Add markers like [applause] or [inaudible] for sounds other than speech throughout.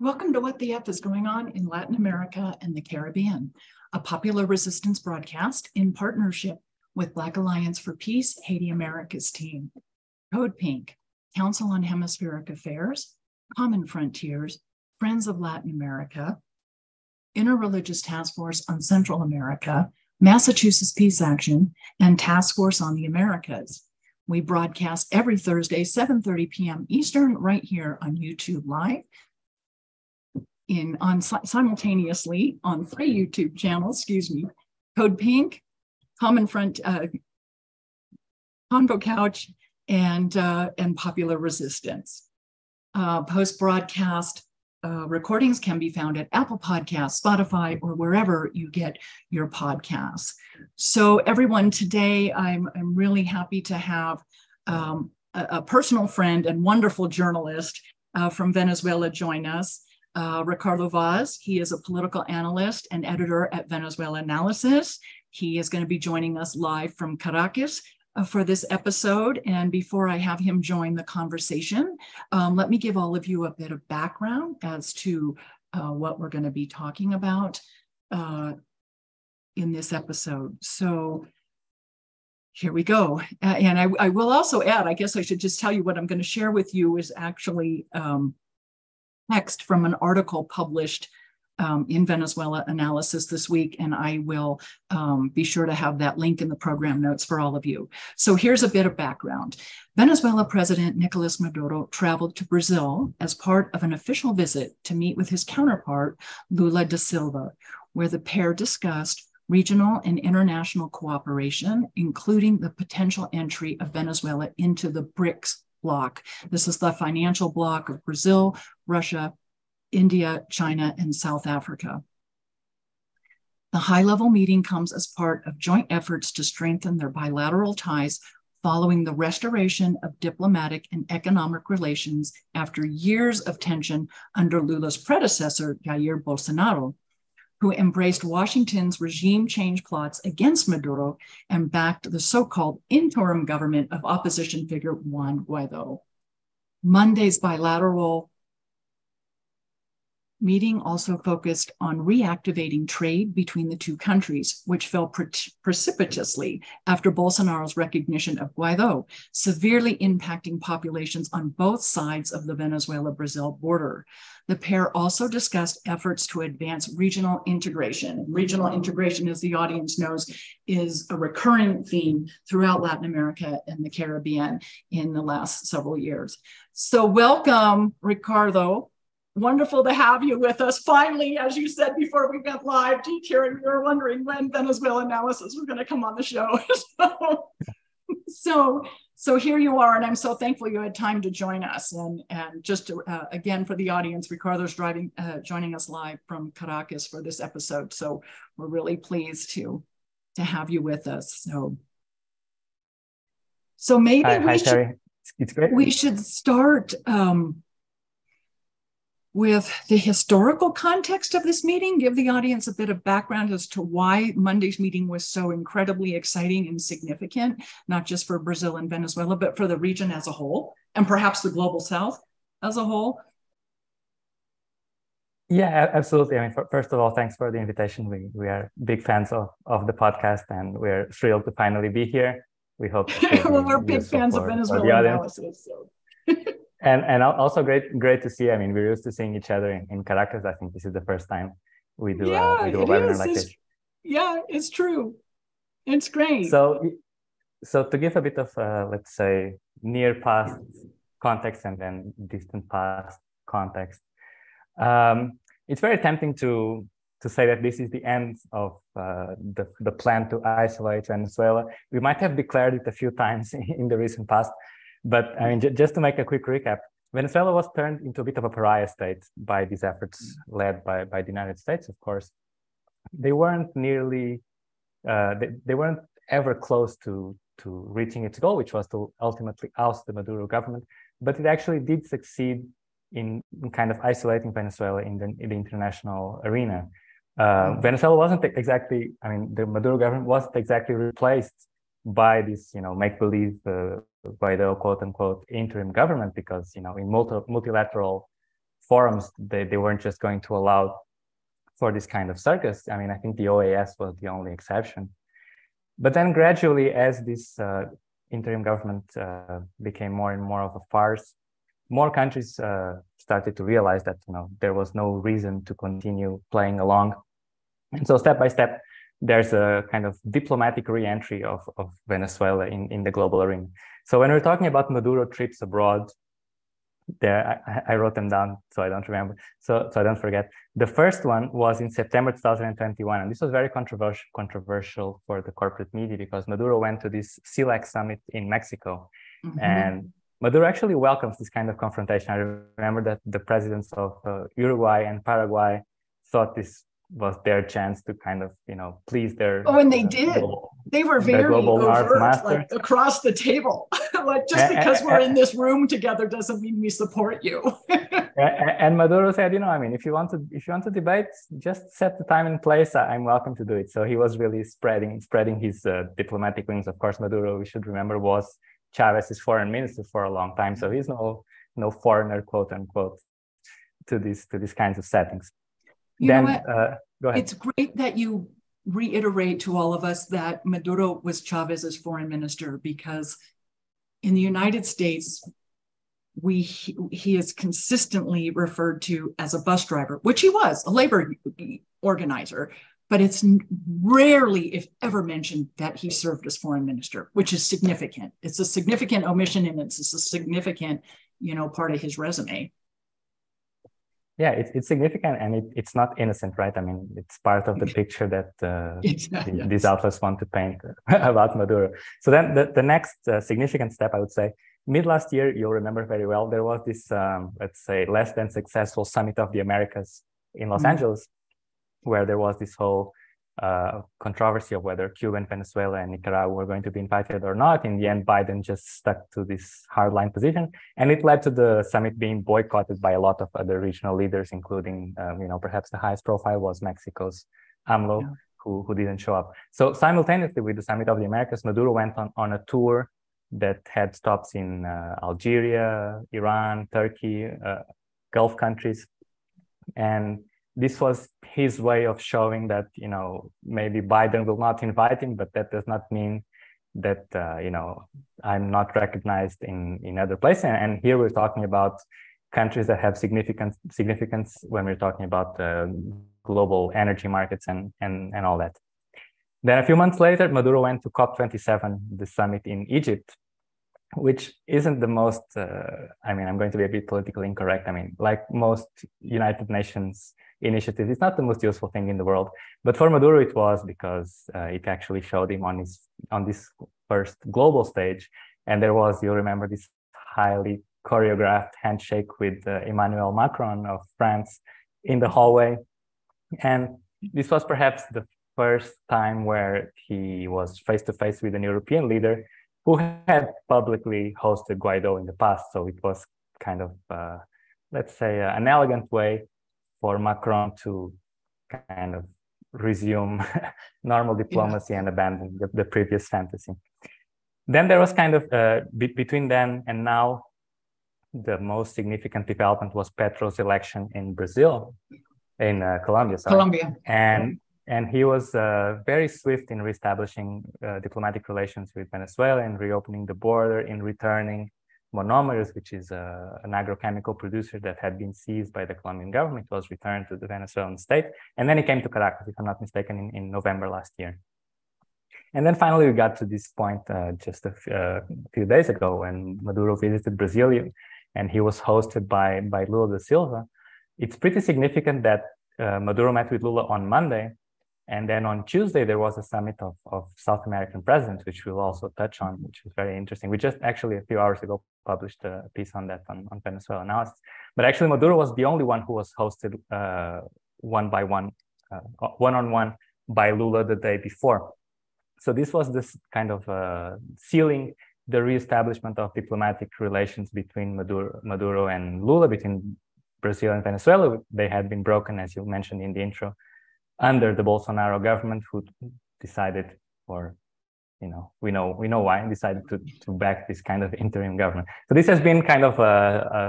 Welcome to What the F is Going On in Latin America and the Caribbean, a popular resistance broadcast in partnership with Black Alliance for Peace, Haiti America's team, Code Pink, Council on Hemispheric Affairs, Common Frontiers, Friends of Latin America, Interreligious Task Force on Central America, Massachusetts Peace Action, and Task Force on the Americas. We broadcast every Thursday, 7:30 p.m. Eastern, right here on YouTube Live in on simultaneously on three YouTube channels, excuse me, Code Pink, Common Front, uh, Convo Couch, and, uh, and Popular Resistance. Uh, Post broadcast uh, recordings can be found at Apple Podcasts, Spotify, or wherever you get your podcasts. So, everyone, today I'm, I'm really happy to have um, a, a, personal friend and wonderful journalist uh, from Venezuela join us uh, Ricardo Vaz. He is a political analyst and editor at Venezuela Analysis. He is going to be joining us live from Caracas uh, for this episode. And before I have him join the conversation, um, let me give all of you a bit of background as to uh, what we're going to be talking about uh, in this episode. So here we go. and I, I, will also add, I guess I should just tell you what I'm going to share with you is actually um, text from an article published um, in Venezuela analysis this week, and I will um, be sure to have that link in the program notes for all of you. So here's a bit of background. Venezuela President Nicolas Maduro traveled to Brazil as part of an official visit to meet with his counterpart, Lula da Silva, where the pair discussed regional and international cooperation, including the potential entry of Venezuela into the BRICS bloc. This is the financial bloc of Brazil, Russia, India, China, and South Africa. The high level meeting comes as part of joint efforts to strengthen their bilateral ties following the restoration of diplomatic and economic relations after years of tension under Lula's predecessor, Jair Bolsonaro, who embraced Washington's regime change plots against Maduro and backed the so called interim government of opposition figure Juan Guaido. Monday's bilateral meeting also focused on reactivating trade between the two countries, which fell pre- precipitously after Bolsonaro's recognition of Guaido, severely impacting populations on both sides of the Venezuela Brazil border. The pair also discussed efforts to advance regional integration. Regional integration, as the audience knows, is a recurring theme throughout Latin America and the Caribbean in the last several years. So, welcome, Ricardo wonderful to have you with us. Finally, as you said before we went live, G. Karen, we were wondering when Venezuela analysis was going to come on the show. [laughs] so, so, so here you are, and I'm so thankful you had time to join us. And and just to, uh, again for the audience, Ricardo's driving, uh, joining us live from Caracas for this episode. So we're really pleased to to have you with us. So. So maybe hi, we hi, should, it's great. we should start um, with the historical context of this meeting, give the audience a bit of background as to why Monday's meeting was so incredibly exciting and significant, not just for Brazil and Venezuela, but for the region as a whole, and perhaps the global south as a whole. Yeah, absolutely. I mean, first of all, thanks for the invitation. We, we are big fans of, of the podcast and we're thrilled to finally be here. We hope [laughs] well, we're big fans of Venezuela analysis. So. [laughs] and and also great great to see. I mean, we're used to seeing each other in, in Caracas. I think this is the first time we do yeah, a, we do a webinar like it's, this. Yeah, it's true. It's great. So so to give a bit of uh, let's say near past context and then distant past context, um, it's very tempting to to say that this is the end of uh, the, the plan to isolate Venezuela. We might have declared it a few times [laughs] in the recent past, but I mean, j- just to make a quick recap, Venezuela was turned into a bit of a pariah state by these efforts led by, by the United States, of course. They weren't nearly, uh, they, they weren't ever close to, to reaching its goal, which was to ultimately oust the Maduro government. But it actually did succeed in, in kind of isolating Venezuela in the, in the international arena. Uh, Venezuela wasn't exactly, I mean, the Maduro government wasn't exactly replaced by this, you know, make believe uh, by the quote unquote interim government because, you know, in multi- multilateral forums, they, they weren't just going to allow for this kind of circus. I mean, I think the OAS was the only exception. But then gradually, as this uh, interim government uh, became more and more of a farce, more countries uh, started to realize that you know there was no reason to continue playing along, and so step by step, there's a kind of diplomatic re-entry of, of Venezuela in, in the global arena. So when we're talking about Maduro trips abroad, there I, I, wrote them down so I don't remember, so so I don't forget. The first one was in September 2021, and this was very controversial controversial for the corporate media because Maduro went to this CELAC summit in Mexico, mm-hmm. and Maduro actually welcomes this kind of confrontation. I remember that the presidents of uh, Uruguay and Paraguay thought this was their chance to kind of you know please their oh and they uh, did they were very overt like across the table. [laughs] Like just because we're in this room together doesn't mean we support you. [laughs] And maduro said you know i mean if you want to if you want to debate just set the time and place. I'm welcome to do it. So he was really spreading spreading his uh, diplomatic wings. Of course maduro we should remember was chavez's foreign minister for a long time. So he's no no foreigner quote unquote to these to these kinds of settings. You then, know what? Uh, go ahead. It's great that you reiterate to all of us that Maduro was Chavez's foreign minister because in the United States, we he, is consistently referred to as a bus driver, which he was, a labor organizer, but it's rarely, if ever, mentioned that he served as foreign minister, which is significant. It's a significant omission and it's a significant, you know, part of his resume yeah it's, it's significant and it, it's not innocent right i mean it's part of the picture that uh, [laughs] exactly, yes. these outlets want to paint [laughs] about maduro so then the, the next uh, significant step i would say mid last year you'll remember very well there was this um, let's say less than successful summit of the americas in los mm-hmm. angeles where there was this whole uh, controversy of whether Cuba and Venezuela and Nicaragua were going to be invited or not. In the end, Biden just stuck to this hardline position, and it led to the summit being boycotted by a lot of other regional leaders, including, um, you know, perhaps the highest profile was Mexico's AMLO, yeah. who, who didn't show up. So simultaneously with the Summit of the Americas, Maduro went on, on a tour that had stops in uh, Algeria, Iran, Turkey, uh, Gulf countries, and this was his way of showing that you know maybe Biden will not invite him, but that does not mean that uh, you know I'm not recognized in in other places. And here we're talking about countries that have significant significance when we're talking about uh, global energy markets and and and all that. Then a few months later, Maduro went to COP27, the summit in Egypt, which isn't the most. Uh, I mean, I'm going to be a bit politically incorrect. I mean, like most United Nations initiative. It's not the most useful thing in the world, but for Maduro it was because uh, it actually showed him on his on this first global stage, and there was you'll remember this highly choreographed handshake with uh, Emmanuel Macron of France in the hallway, and this was perhaps the first time where he was face to face with an European leader who had publicly hosted Guaido in the past. So it was kind of, uh, let's say, uh, an elegant way for Macron to kind of resume [laughs] normal diplomacy yeah. and abandon the, the, previous fantasy. Then there was kind of uh, be- between then and now, the most significant development was Petro's election in Brazil, in uh, Colombia. Sorry. Colombia, and and he was uh, very swift in reestablishing uh, diplomatic relations with Venezuela and reopening the border, in returning Monómeros, which is a, an agrochemical producer that had been seized by the Colombian government, was returned to the Venezuelan state. And then it came to Caracas, if I'm not mistaken, in, in November last year. And then finally, we got to this point uh, just a uh, few days ago when Maduro visited Brazil and he was hosted by, by Lula da Silva. It's pretty significant that uh, Maduro met with Lula on Monday and then on Tuesday, there was a summit of, of South American presidents, which we'll also touch on, which was very interesting. We just actually a few hours ago published a piece on that on, on Venezuela analysis. But actually, Maduro was the only one who was hosted uh, one by one, one on one by Lula the day before. So this was this kind of uh, sealing the reestablishment of diplomatic relations between Maduro, Maduro and Lula, between Brazil and Venezuela. They had been broken, as you mentioned in the intro, under the Bolsonaro government who decided or you know we know we know why and decided to, to back this kind of interim government so this has been kind of a, a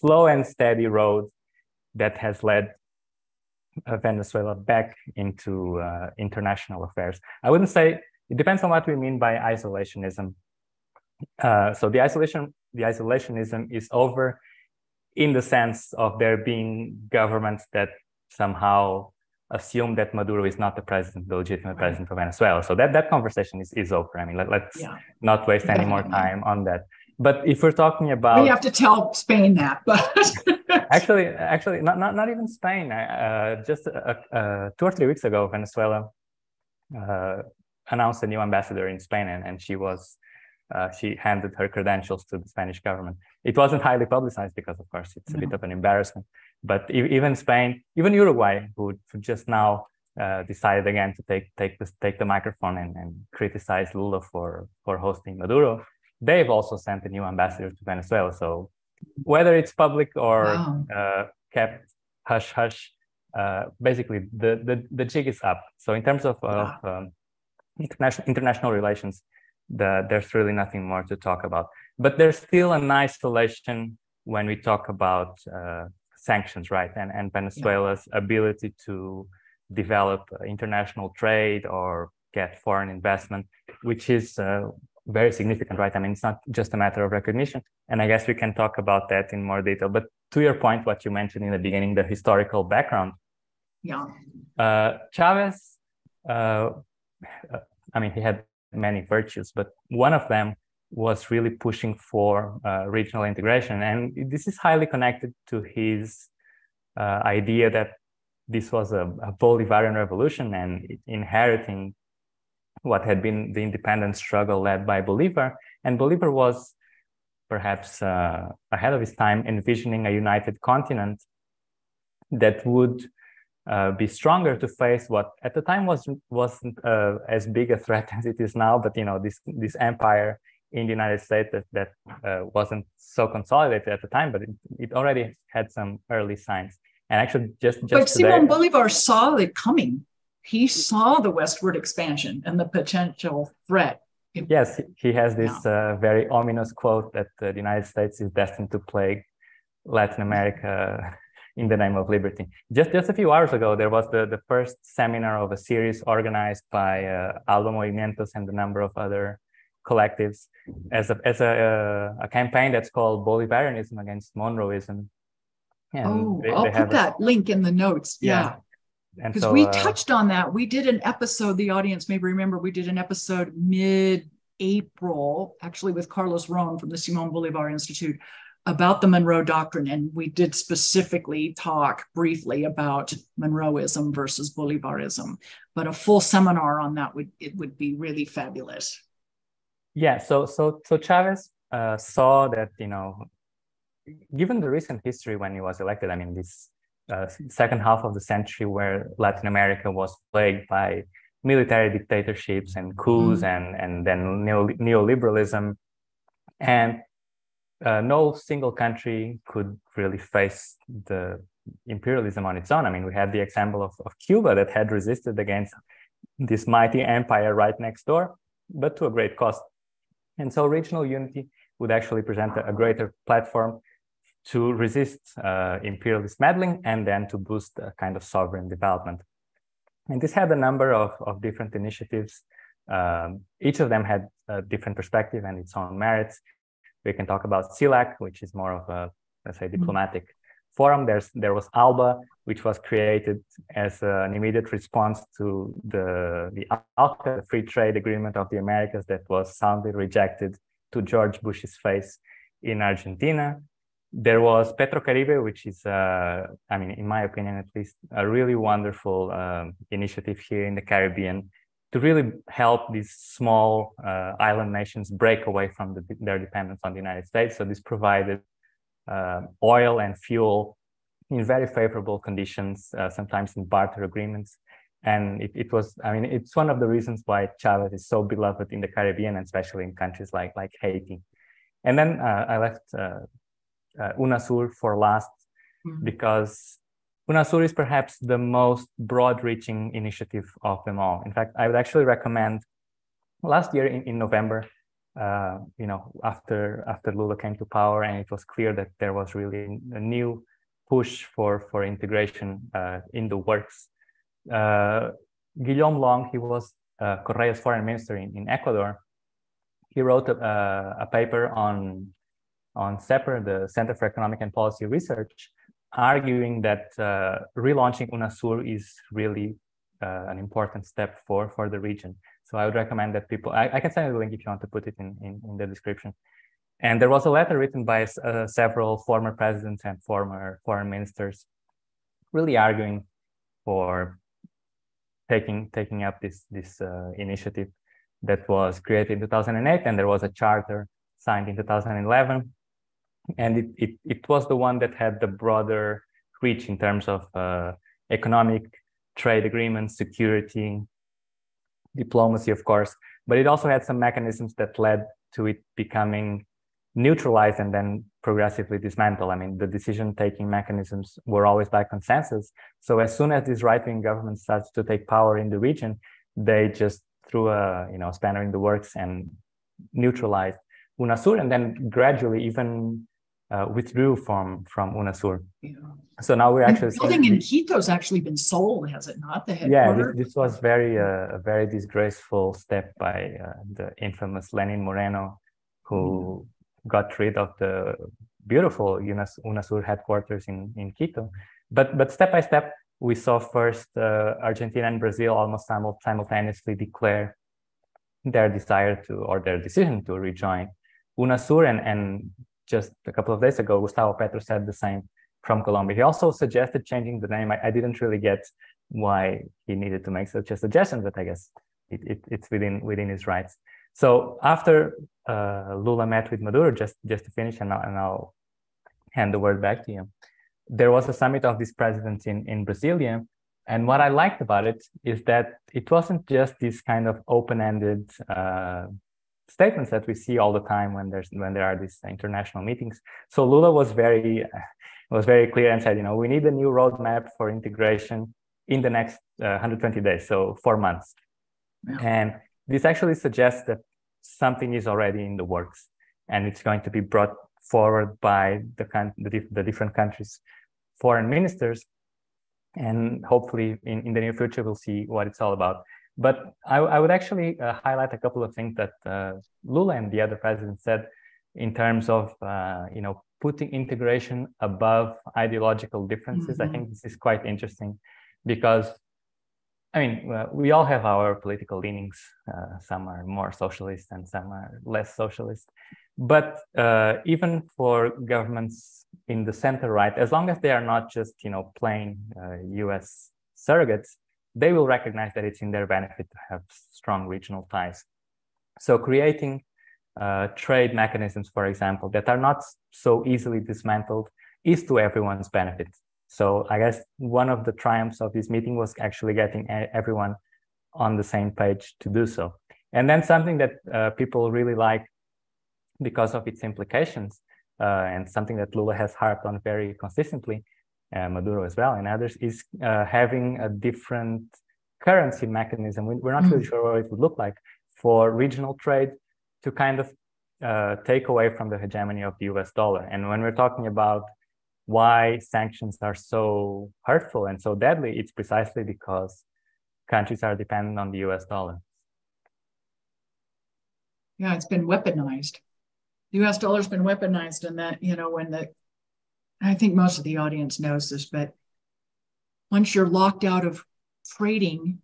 slow and steady road that has led uh, Venezuela back into uh, international affairs. I wouldn't say it depends on what we mean by isolationism. Uh, so the isolation, the isolationism is over in the sense of there being governments that somehow assume that Maduro is not the president, the legitimate right. president of Venezuela. So that, that conversation is, is over. I mean, let, us yeah. not waste any more time on that. But if we're talking about, we have to tell Spain that. But [laughs] actually, actually, not not, not even Spain. Uh, just uh, two or three weeks ago, Venezuela uh, announced a new ambassador in Spain, and, and she was uh, she handed her credentials to the Spanish government. It wasn't highly publicized because, of course, it's a no. bit of an embarrassment. But even Spain, even Uruguay, who just now uh, decided again to take take this, take the microphone and, and criticize Lula for for hosting Maduro, they've also sent a new ambassador to Venezuela. So whether it's public or wow. uh, kept hush hush, uh, basically the, the the jig is up. So in terms of, of um, international international relations, the, there's really nothing more to talk about. But there's still an isolation when we talk about uh, sanctions, right? And, and Venezuela's yeah. ability to develop international trade or get foreign investment, which is uh, very significant, right? I mean, it's not just a matter of recognition. And I guess we can talk about that in more detail. But to your point, what you mentioned in the beginning, the historical background. Yeah. Uh, Chavez, uh, I mean, he had many virtues, but one of them was really pushing for uh, regional integration. And this is highly connected to his uh, idea that this was a, a, Bolivarian revolution and inheriting what had been the independence struggle led by Bolivar. And Bolivar was perhaps uh, ahead of his time, envisioning a united continent that would uh, be stronger to face what at the time was wasn't uh, as big a threat [laughs] as it is now. But you know, this this empire in the United States that that uh, wasn't so consolidated at the time, but it, it already had some early signs. And actually, just just but today, Simon Bolivar saw it coming. He saw the westward expansion and the potential threat. Yes, he has this yeah. uh, very ominous quote that uh, the United States is destined to plague Latin America [laughs] in the name of liberty. Just just a few hours ago, there was the, the first seminar of a series organized by uh, Alba Movimientos and a number of other collectives as a as a, uh, a campaign that's called Bolivarianism against Monroeism. And oh, they, I'll they put that a, link in the notes. Yeah. Because so, we uh, touched on that. We did an episode, the audience may remember, we did an episode mid April, actually with Carlos Ron from the Simon Bolivar Institute, about the Monroe Doctrine, and we did specifically talk briefly about Monroeism versus Bolivarism. But a full seminar on that would it would be really fabulous. Yeah. So so so Chavez uh, saw that you know, given the recent history when he was elected, I mean this uh, second half of the century where Latin America was plagued by military dictatorships and coups mm. and and then neo- neoliberalism and uh, no single country could really face the imperialism on its own. I mean, we had the example of, of Cuba that had resisted against this mighty empire right next door, but to a great cost. And so regional unity would actually present a, a greater platform to resist uh, imperialist meddling and then to boost a kind of sovereign development. And this had a number of, of different initiatives. Um, each of them had a different perspective and its own merits we can talk about CELAC, which is more of a, let's say, mm-hmm. diplomatic. Forum. There's there was ALBA, which was created as an immediate response to the the ALCA, the free trade agreement of the Americas, that was soundly rejected to George Bush's face in Argentina. There was Petrocaribe, which is, uh, I mean, in my opinion at least, a really wonderful um, initiative here in the Caribbean to really help these small uh, island nations break away from the, their dependence on the United States. So this provided uh, oil and fuel in very favorable conditions, uh, sometimes in barter agreements. And it, it, was, I mean, it's one of the reasons why Chavez is so beloved in the Caribbean, and especially in countries like, like Haiti. And then uh, I left uh, uh, UNASUR for last mm-hmm. because UNASUR is perhaps the most broad-reaching initiative of them all. In fact, I would actually recommend last year in, in November, uh, you know, after after Lula came to power and it was clear that there was really a new push for for integration uh, in the works. Uh, Guillaume Long, he was uh, Correa's foreign minister in, in Ecuador. He wrote a, a paper on on CEPR, the Center for Economic and Policy Research, arguing that uh, relaunching UNASUR is really uh, an important step for for the region. So I would recommend that people. I, I, can send you the link if you want to put it in in, in the description. And there was a letter written by uh, several former presidents and former foreign ministers, really arguing for taking taking up this this uh, initiative that was created in 2008, and there was a charter signed in 2011, and it it, it was the one that had the broader reach in terms of uh, economic trade agreements, security, diplomacy, of course, but it also had some mechanisms that led to it becoming neutralized and then progressively dismantled. I mean, the decision-taking mechanisms were always by consensus. So as soon as this right-wing government starts to take power in the region, they just threw a you know spanner in the works and neutralized UNASUR, and then gradually even uh, withdrew from from UNASUR. Yeah. So now we're actually the building in Quito has actually been sold, has it not? The headquarters. Yeah, this, this was very uh, a very disgraceful step by uh, the infamous Lenin Moreno, who mm. got rid of the beautiful Unas- UNASUR headquarters in in Quito. But but step by step, we saw first uh, Argentina and Brazil almost simultaneously declare their desire to or their decision to rejoin UNASUR and and just a couple of days ago, Gustavo Petro said the same from Colombia. He also suggested changing the name. I, I didn't really get why he needed to make such a suggestion, but I guess it, it, it's within within his rights. So after uh, Lula met with Maduro, just just to finish, and I'll, and I'll hand the word back to you. There was a summit of these presidents in in Brasilia, and what I liked about it is that it wasn't just this kind of open-ended uh, statements that we see all the time when there's when there are these international meetings. So Lula was very [laughs] was very clear and said, you know, we need a new roadmap for integration in the next uh, 120 days, so four months. Yeah. And this actually suggests that something is already in the works, and it's going to be brought forward by the the, the different countries' foreign ministers, and hopefully in, in the near future we'll see what it's all about. But I, I would actually uh, highlight a couple of things that uh, Lula and the other president said in terms of uh, you know putting integration above ideological differences. Mm-hmm. I think this is quite interesting because I mean we all have our political leanings. Uh, some are more socialist and some are less socialist. But uh, even for governments in the center right, as long as they are not just you know plain U.S. Uh, surrogates, they will recognize that it's in their benefit to have strong regional ties. So creating uh, trade mechanisms, for example, that are not so easily dismantled is to everyone's benefit. So I guess one of the triumphs of this meeting was actually getting everyone on the same page to do so. And then something that uh, people really like because of its implications, uh, and something that Lula has harped on very consistently, Maduro as well and others, is uh, having a different currency mechanism. We're not mm. really sure what it would look like for regional trade to kind of uh, take away from the hegemony of the US dollar. And when we're talking about why sanctions are so hurtful and so deadly, it's precisely because countries are dependent on the US dollar. Yeah, it's been weaponized. The US dollar's been weaponized, and that, you know, when the I think most of the audience knows this, but once you're locked out of trading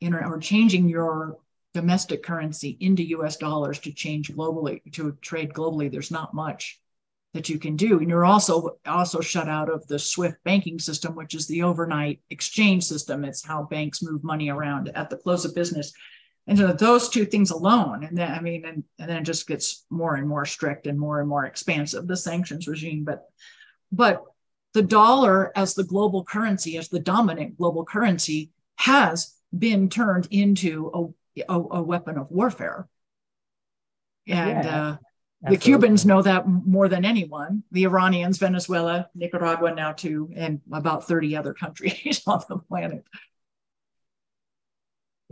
in, or changing your domestic currency into US dollars to change globally, to trade globally, there's not much that you can do. And you're also also shut out of the SWIFT banking system, which is the overnight exchange system. It's how banks move money around at the close of business. And so those two things alone, and then I mean, and, and then it just gets more and more strict and more and more expansive, the sanctions regime. But but the dollar as the global currency, as the dominant global currency, has been turned into a, a, a weapon of warfare. And yeah, uh, the Cubans know that more than anyone. The Iranians, Venezuela, Nicaragua now too, and about 30 other countries [laughs] on the planet.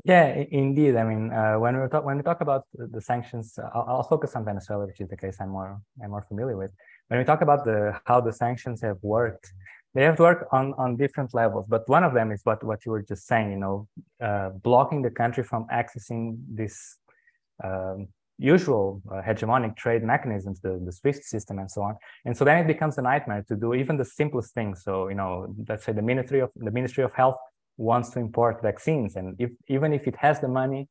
Yeah, indeed. I mean, uh, when we talk when we talk about the sanctions, I'll, I'll, focus on Venezuela, which is the case I'm more I'm more familiar with when we talk about the how the sanctions have worked, they have to work on on different levels but one of them is what what you were just saying you know uh, blocking the country from accessing this um, usual uh, hegemonic trade mechanisms the, the swift system and so on. And so then it becomes a nightmare to do even the simplest things. So you know let's say the ministry of the ministry of health wants to import vaccines and if even if it has the money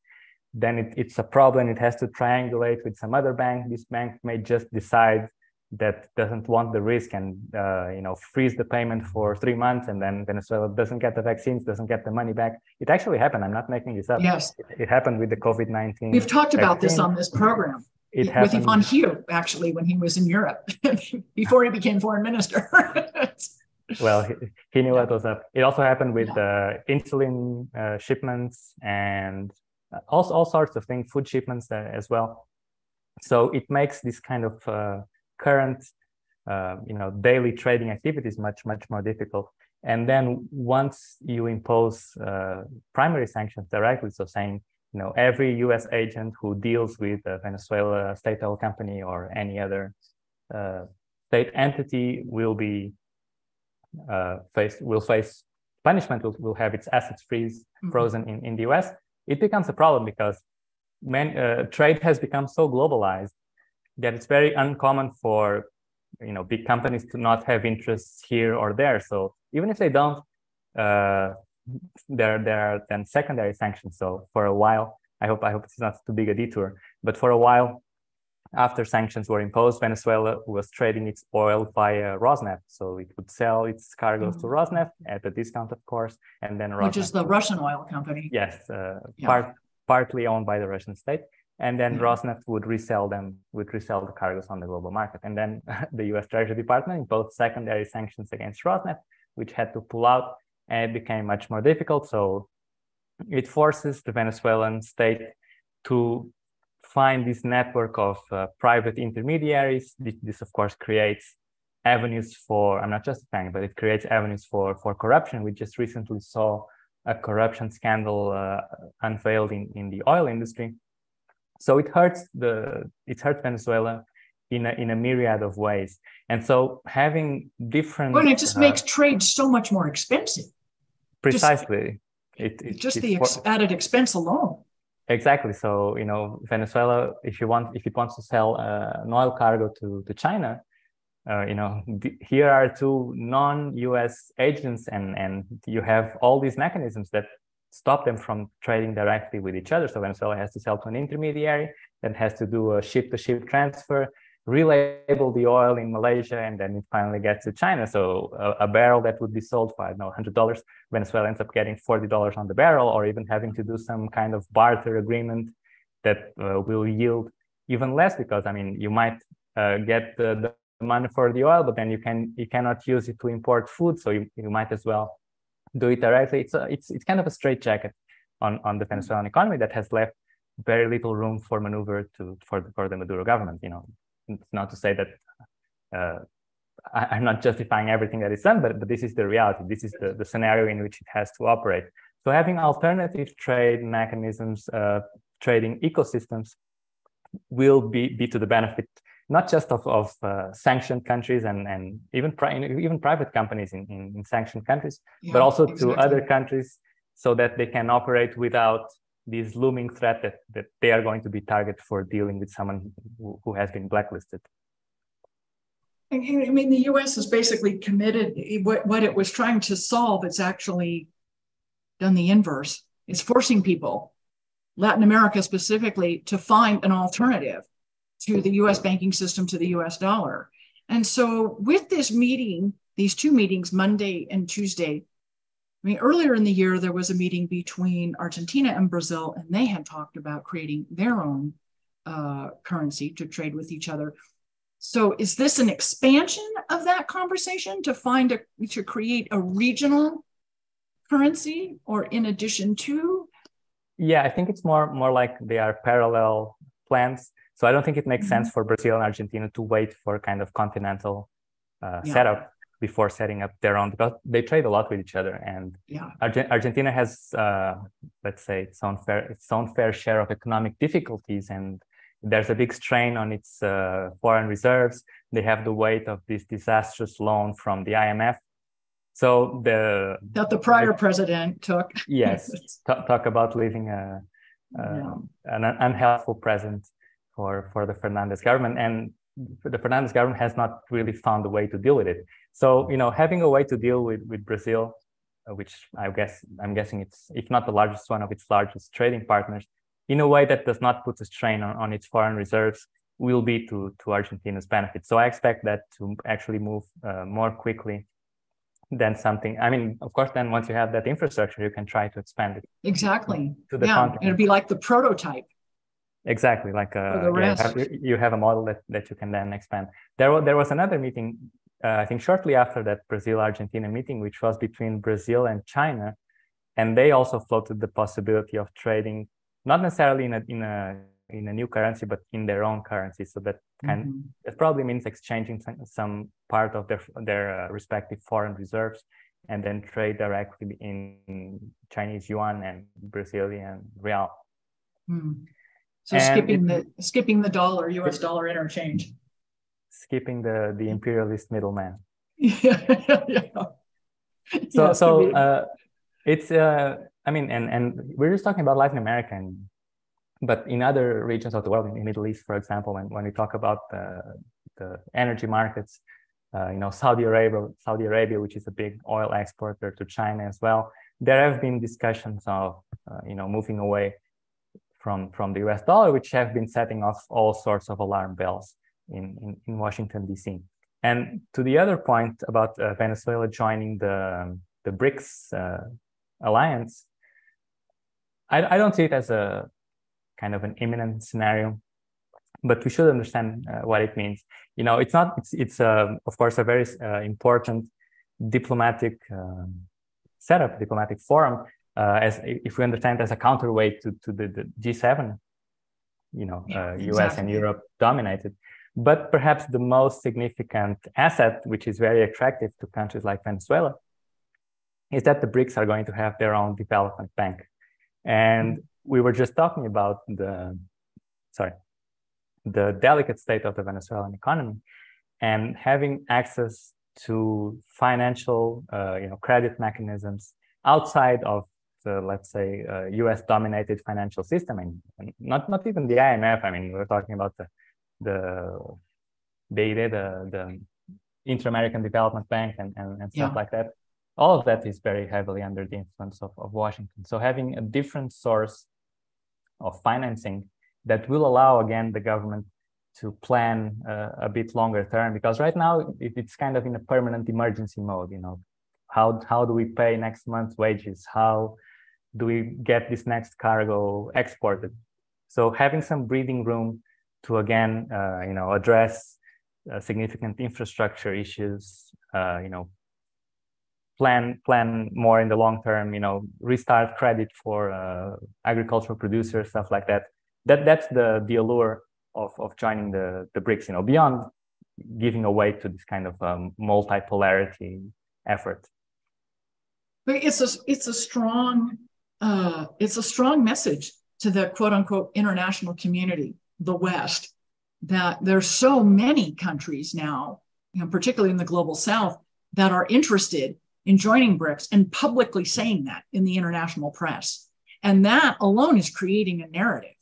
then it, it's a problem. It has to triangulate with some other bank. This bank may just decide that doesn't want the risk and uh, you know freeze the payment for three months and then Venezuela doesn't get the vaccines, doesn't get the money back. It actually happened. I'm not making this up. Yes, it, it happened with the COVID nineteen. We've talked about this on this program. It with happened. Yván Gil actually when he was in Europe [laughs] before he became foreign minister. [laughs] well, he, he, knew what was up. It also happened with yeah. uh, insulin uh, shipments and all, all sorts of things, food shipments uh, as well. So it makes this kind of uh, current uh, you know daily trading activities much much more difficult and then once you impose uh, primary sanctions directly so saying you know every us agent who deals with a venezuela state oil company or any other uh, state entity will be uh, face will face punishment will, will have its assets freeze mm-hmm. frozen in, in the us it becomes a problem because man, uh, trade has become so globalized that it's very uncommon for you know big companies to not have interests here or there. So even if they don't, uh, there there are then secondary sanctions. So for a while, I hope I hope it's not too big a detour, but for a while. After sanctions were imposed, Venezuela was trading its oil via Rosneft. So it would sell its cargoes mm-hmm. to Rosneft at a discount, of course, and then Rosneft, which is the Russian oil company. Yes, uh, yeah. part partly owned by the Russian state and then mm-hmm. Rosneft would resell them, would resell the cargoes on the global market. And then [laughs] the US Treasury Department imposed secondary sanctions against Rosneft, which had to pull out, and it became much more difficult. So it forces the Venezuelan state to find this network of uh, private intermediaries. This, of course, creates avenues for, I'm not justifying but it creates avenues for, for corruption. We just recently saw a corruption scandal uh, unveiled in, in the oil industry so it hurts the it hurts Venezuela in a, in a myriad of ways. And so having different well, it just uh, makes trade so much more expensive. Precisely. Just, it, it, just the ex- added expense alone. Exactly. So you know, Venezuela, if you want, if it wants to sell uh, an oil cargo to to China, uh, you know, th- here are two non-U.S. agents, and and you have all these mechanisms that stop them from trading directly with each other. So Venezuela has to sell to an intermediary, then has to do a ship-to-ship transfer, relabel the oil in Malaysia, and then it finally gets to China. So a, a barrel that would be sold for I know hundred dollars, Venezuela ends up getting forty dollars on the barrel, or even having to do some kind of barter agreement that uh, will yield even less because I mean you might uh, get the, the money for the oil, but then you can you cannot use it to import food, so you, you might as well do it directly. It's a, it's it's kind of a straitjacket on on the Venezuelan economy that has left very little room for maneuver to for for the Maduro government. You know, it's not to say that. Uh, I, am not justifying everything that is done, but, but this is the reality. This is the, the scenario in which it has to operate. So having alternative trade mechanisms, uh, trading ecosystems will be, be to the benefit not just of, of uh, sanctioned countries and, and even, pri- even private companies in, in, in sanctioned countries, yeah, but also exactly. to other countries so that they can operate without this looming threat that, that they are going to be target for dealing with someone who, who has been blacklisted. I mean, the U.S. has basically committed what, what it was trying to solve. It's actually done the inverse. It's forcing people, Latin America specifically, to find an alternative to the US banking system, to the US dollar. And so, with this meeting, these two meetings, Monday and Tuesday, I mean, earlier in the year, there was a meeting between Argentina and Brazil, and they had talked about creating their own uh, currency to trade with each other. So, is this an expansion of that conversation to find a to create a regional currency, or in addition to? Yeah, I think it's more more like they are parallel plans. So I don't think it makes mm-hmm. sense for Brazil and Argentina to wait for kind of continental uh, yeah. setup before setting up their own because they trade a lot with each other and yeah. Arge- Argentina has uh, let's say its own fair its own fair share of economic difficulties and there's a big strain on its uh, foreign reserves they have the weight of this disastrous loan from the IMF So the that the prior president took. yes, [laughs] talk, talk about leaving a, a yeah. an unhelpful present for for the Fernandez government, and the Fernandez government has not really found a way to deal with it. So you know, having a way to deal with with Brazil, uh, which I guess I'm guessing it's if not the largest one of its largest trading partners, in a way that does not put a strain on, on its foreign reserves, will be to to Argentina's benefit. So I expect that to actually move uh, more quickly than something. I mean, of course, then once you have that infrastructure, you can try to expand it. Exactly. To the yeah, continent. it'll be like the prototype. Exactly, like uh, you, have, you have a model that, that you can then expand. There was there was another meeting, uh, I think, shortly after that Brazil Argentina meeting, which was between Brazil and China, and they also floated the possibility of trading, not necessarily in a in a in a new currency, but in their own currency. So that can mm-hmm. it probably means exchanging some, some part of their their uh, respective foreign reserves and then trade directly in Chinese yuan and Brazilian real. Mm. So and skipping it, the skipping the dollar U.S. dollar interchange. Skipping the the imperialist middleman. [laughs] yeah. yeah. So yeah, so uh, it's uh, I mean and and we're just talking about Latin America and but in other regions of the world, in the Middle East, for example, when, when we talk about the, the energy markets, uh, you know, Saudi Arabia, Saudi Arabia, which is a big oil exporter to China as well, there have been discussions of, uh, you know, moving away from, from the US dollar, which have been setting off all sorts of alarm bells in, in, in Washington, DC. And to the other point about uh, Venezuela joining the, the BRICS uh, alliance, I, I don't see it as a kind of an imminent scenario but we should understand uh, what it means you know it's not it's it's uh, of course a very uh, important diplomatic um, setup diplomatic forum uh, as if we understand as a counterweight to, to the, the g7 you know yeah, us uh, and europe dominated. But perhaps the most significant asset which is very attractive to countries like venezuela is that the brics are going to have their own development bank. And we were just talking about the sorry the delicate state of the venezuelan economy and having access to financial uh, you know credit mechanisms outside of let's say uh, us dominated financial system and, not not even the imf i mean we're talking about the the the the, the inter-american development bank and, and, and stuff yeah. like that. All of that is very heavily under the influence of, of washington. So having a different source of financing that will allow again the government to plan uh, a bit longer term because right now it, it's kind of in a permanent emergency mode you know. How how do we pay next month's wages? How do we get this next cargo exported? So having some breathing room to again uh, you know address uh, significant infrastructure issues uh, you know plan plan more in the long term you know restart credit for uh, agricultural producers stuff like that. That that's the the allure of of joining the the brics you know beyond giving away to this kind of um, multipolarity effort. But it's a it's a strong uh, it's a strong message to the quote unquote international community the west that there's so many countries now particularly in the global south that are interested in joining BRICS and publicly saying that in the international press. And that alone is creating a narrative,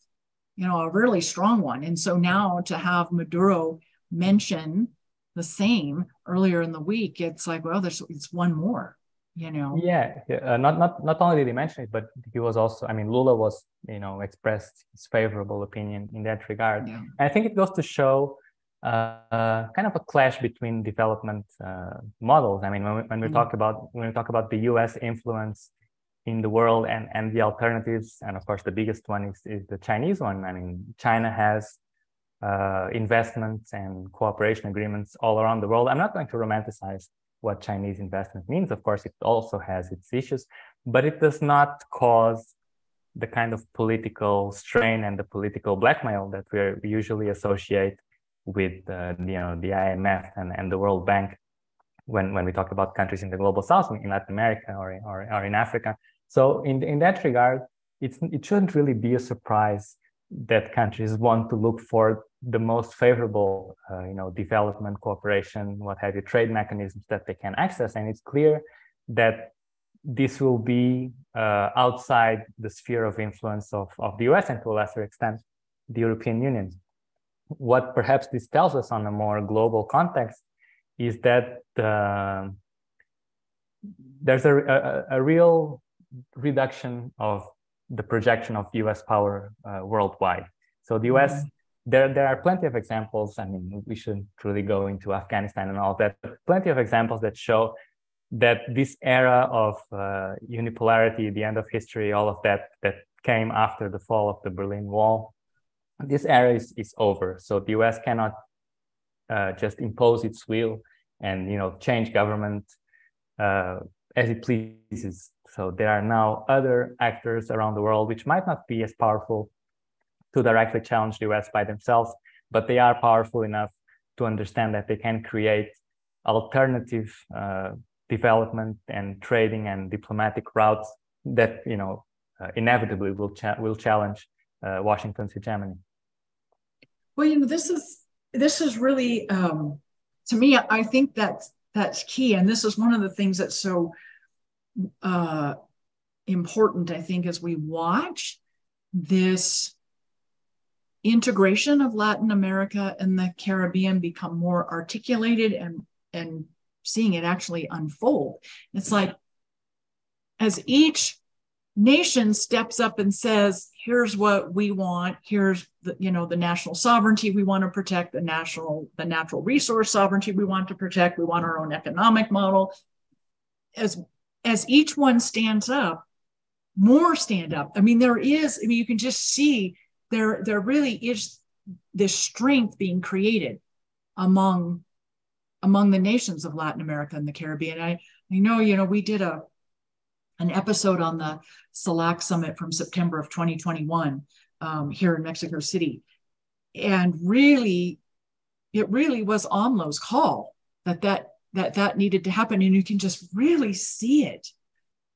you know, a really strong one. And so now to have Maduro mention the same earlier in the week, it's like, well, there's it's one more, you know. Yeah, uh, not not not only did he mention it, but he was also. I mean, Lula was, you know, expressed his favorable opinion in that regard. Yeah. And I think it goes to show uh, kind of a clash between development uh, models. I mean, when we, when we mm-hmm. talk about when we talk about the U.S. influence in the world and and the alternatives, and of course the biggest one is is the Chinese one. I mean, China has uh, investments and cooperation agreements all around the world. I'm not going to romanticize what Chinese investment means. Of course, it also has its issues, but it does not cause the kind of political strain and the political blackmail that we usually associate with uh, you know the IMF and, and the World Bank when, when we talk about countries in the global south in Latin America or, or, or in Africa. So in, in that regard, it's, it shouldn't really be a surprise that countries want to look for the most favorable, uh, you know, development, cooperation, what have you, trade mechanisms that they can access. And it's clear that this will be uh, outside the sphere of influence of, of the US and to a lesser extent the European Union. What perhaps this tells us on a more global context is that uh, there's a, a, a, real reduction of the projection of US power uh, worldwide. So the US, mm-hmm. there, there are plenty of examples. I mean, we shouldn't really go into Afghanistan and all that, but plenty of examples that show that this era of uh, unipolarity, the end of history, all of that that came after the fall of the Berlin Wall, this era is, is over. So the US cannot uh, just impose its will and you know change government uh, as it pleases. So there are now other actors around the world which might not be as powerful to directly challenge the US by themselves, but they are powerful enough to understand that they can create alternative uh, development and trading and diplomatic routes that you know uh, inevitably will cha- will challenge uh, Washington's hegemony. Well, you know, this is this is really um, to me. I think that's that's key, and this is one of the things that's so uh, important. I think as we watch this integration of Latin America and the Caribbean become more articulated and and seeing it actually unfold. It's like as each nation steps up and says, here's what we want, here's the, you know, the national sovereignty we want to protect, the national, the natural resource sovereignty we want to protect, we want our own economic model. As as each one stands up, more stand up. I mean, there is, I mean, you can just see there, there really is this strength being created among among the nations of Latin America and the Caribbean. I, I know, you know, we did a an episode on the CELAC summit from September of 2021 um, here in Mexico City. And really, it really was AMLO's call that that that that needed to happen. And you can just really see it,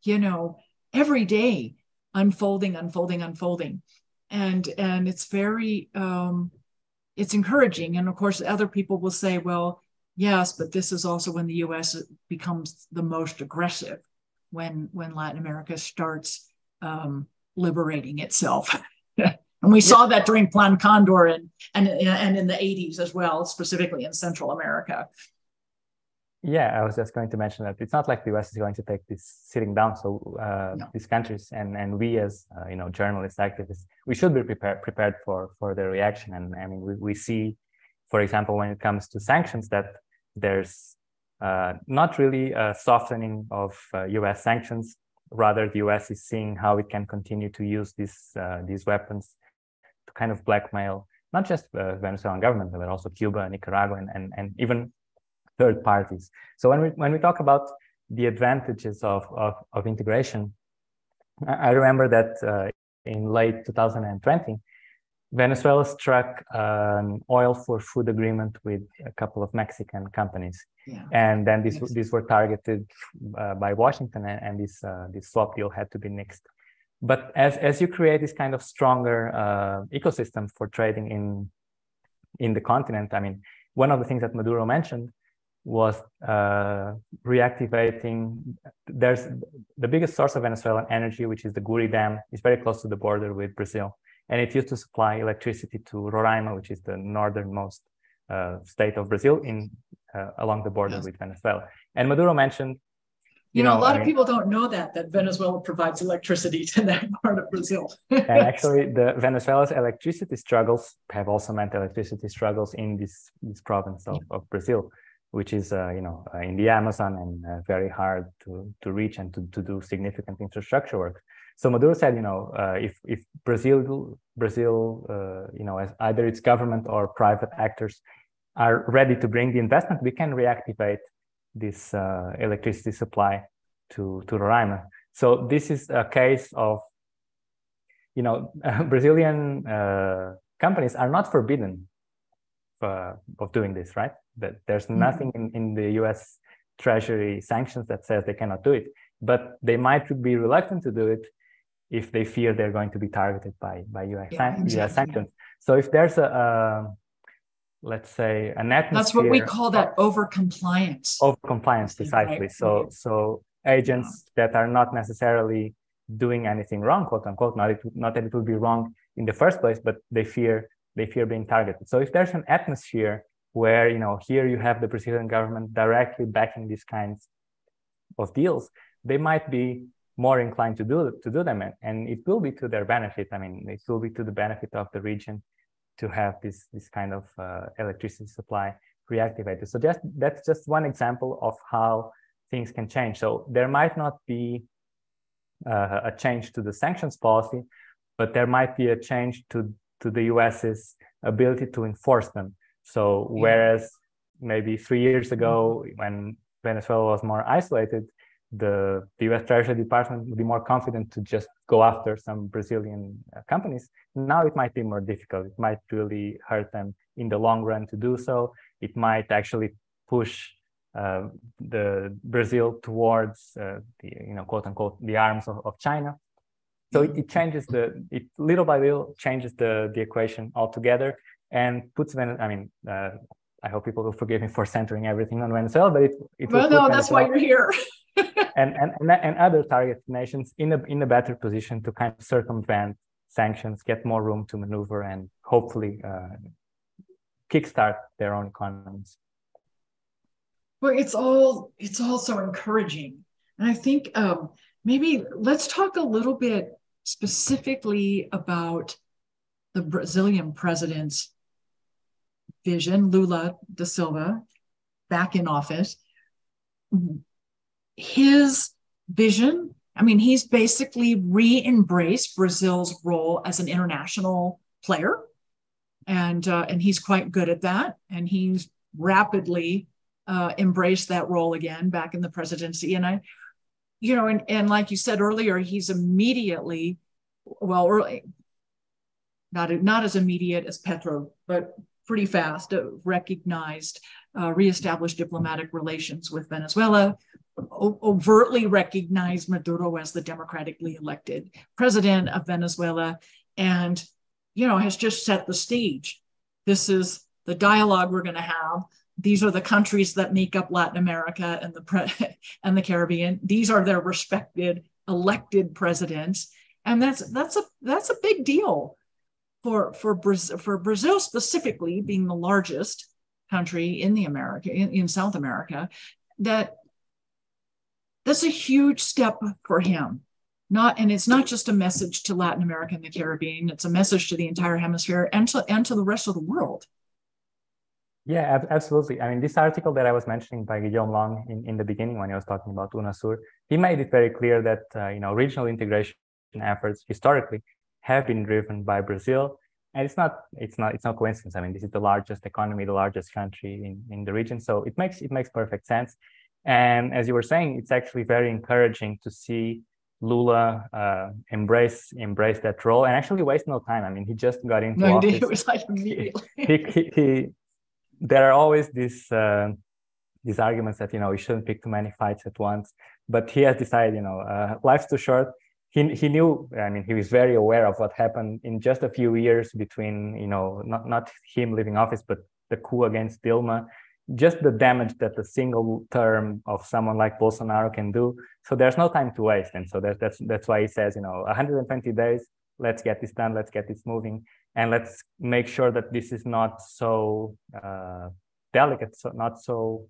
you know, every day unfolding, unfolding, unfolding. And and it's very um, it's encouraging. And of course, other people will say, well, Yes, but this is also when the U.S. becomes the most aggressive when when Latin America starts um, liberating itself. [laughs] and we saw that during Plan Condor and, and and in the 80s as well, specifically in Central America. Yeah, I was just going to mention that it's not like the US is going to take this sitting down. So uh, no. these countries and and we as uh, you know journalists, activists, we should be prepared prepared for for the reaction. And I mean, we, we see, for example, when it comes to sanctions, that there's not really a softening of uh, U.S. sanctions. Rather, the U.S. is seeing how it can continue to use these uh, these weapons to kind of blackmail not just the Venezuelan government, but also Cuba, Nicaragua, and, and, and even third parties. So when we when we talk about the advantages of, of, of integration, I remember that uh, in late 2020, Venezuela struck an oil for food agreement with a couple of Mexican companies, yeah. and then these these were targeted uh, by Washington, and, and this uh, this swap deal had to be nixed. But as as you create this kind of stronger uh, ecosystem for trading in in the continent, I mean, one of the things that Maduro mentioned was uh, reactivating. There's the biggest source of Venezuelan energy, which is the Guri Dam, is very close to the border with Brazil and it used to supply electricity to Roraima, which is the northernmost uh, state of Brazil in uh, along the border yes. with Venezuela. And Maduro mentioned, you, you know, know, a lot I of mean, people don't know that that Venezuela provides electricity [laughs] to that part of Brazil. and actually, the Venezuela's electricity struggles have also meant electricity struggles in this this province of, yeah. of Brazil, which is uh, you know uh, in the Amazon and uh, very hard to to reach and to, to do significant infrastructure work. So Maduro said, you know, uh, if if Brazil Brazil, uh, you know, as either its government or private actors are ready to bring the investment, we can reactivate this uh, electricity supply to to Roraima. So this is a case of, you know, [laughs] Brazilian uh, companies are not forbidden for, of doing this, right? That there's mm-hmm. nothing in, in the U.S. Treasury sanctions that says they cannot do it, but they might be reluctant to do it if they fear they're going to be targeted by by US, yeah, exactly. US sanctions. So if there's a, a let's say an atmosphere that's what we call that over compliance over compliance precisely right. so so agents yeah. that are not necessarily doing anything wrong, quote unquote. Not, it, not that it would be wrong in the first place, but they fear they fear being targeted. So if there's an atmosphere where you know here you have the Brazilian government directly backing these kinds of deals, they might be more inclined to do to do them, and, and it will be to their benefit. I mean, it will be to the benefit of the region to have this this kind of uh, electricity supply reactivated. So just that's just one example of how things can change. So there might not be uh, a change to the sanctions policy, but there might be a change to to the US's ability to enforce them. So whereas maybe three years ago, when Venezuela was more isolated, the, the US Treasury Department would be more confident to just go after some Brazilian uh, companies. Now it might be more difficult. It might really hurt them in the long run to do so. It might actually push uh, the Brazil towards uh, the you know quote unquote the arms of, of China. So it, it, changes the it little by little changes the the equation altogether and puts Venezuela. I mean, uh, I hope people will forgive me for centering everything on Venezuela, but it it well, no, that's why you're here. [laughs] and, and and other target nations in a in a better position to kind of circumvent sanctions, get more room to maneuver, and hopefully uh, kickstart their own economies. Well, it's all it's all so encouraging, and I think um, maybe let's talk a little bit specifically about the Brazilian president's vision, Lula da Silva, back in office. His vision, I mean, he's basically re embraced Brazil's role as an international player. And, uh, and he's quite good at that. And he's rapidly uh, embraced that role again back in the presidency. And I, you know, and, and like you said earlier, he's immediately, well, early, not, not as immediate as Petro, but pretty fast uh, recognized, uh, reestablished diplomatic relations with Venezuela, o- overtly recognized Maduro as the democratically elected president of Venezuela, and you know has just set the stage. This is the dialogue we're going to have these are the countries that make up Latin America and the pre- [laughs] and the Caribbean. These are their respected elected presidents, and that's that's a that's a big deal for for Brazil, for Brazil specifically, being the largest country in the America in, in South America. That that's a huge step for him. Not and it's not just a message to Latin America and the Caribbean. It's a message to the entire hemisphere and to and to the rest of the world. Yeah, absolutely. I mean, this article that I was mentioning by Guillaume Long in, in the beginning when he was talking about UNASUR, he made it very clear that, uh, you know, regional integration efforts historically have been driven by Brazil. And it's not, it's not, it's not coincidence. I mean, this is the largest economy, the largest country in, in the region. So it makes, it makes perfect sense. And as you were saying, it's actually very encouraging to see Lula uh, embrace embrace that role and actually waste no time. I mean, he just got into no, office. It [laughs] was like immediately. [laughs] he, he, he, there are always these uh, these arguments that you know you shouldn't pick too many fights at once. But he has decided, you know, uh, life's too short. He he knew. I mean, he was very aware of what happened in just a few years between, you know, not not him leaving office, but the coup against Dilma. Just the damage that a single term of someone like Bolsonaro can do. So there's no time to waste, and so that, that's that's why he says, you know, 120 days. Let's get this done. Let's get this moving and let's make sure that this is not so uh, delicate, so not so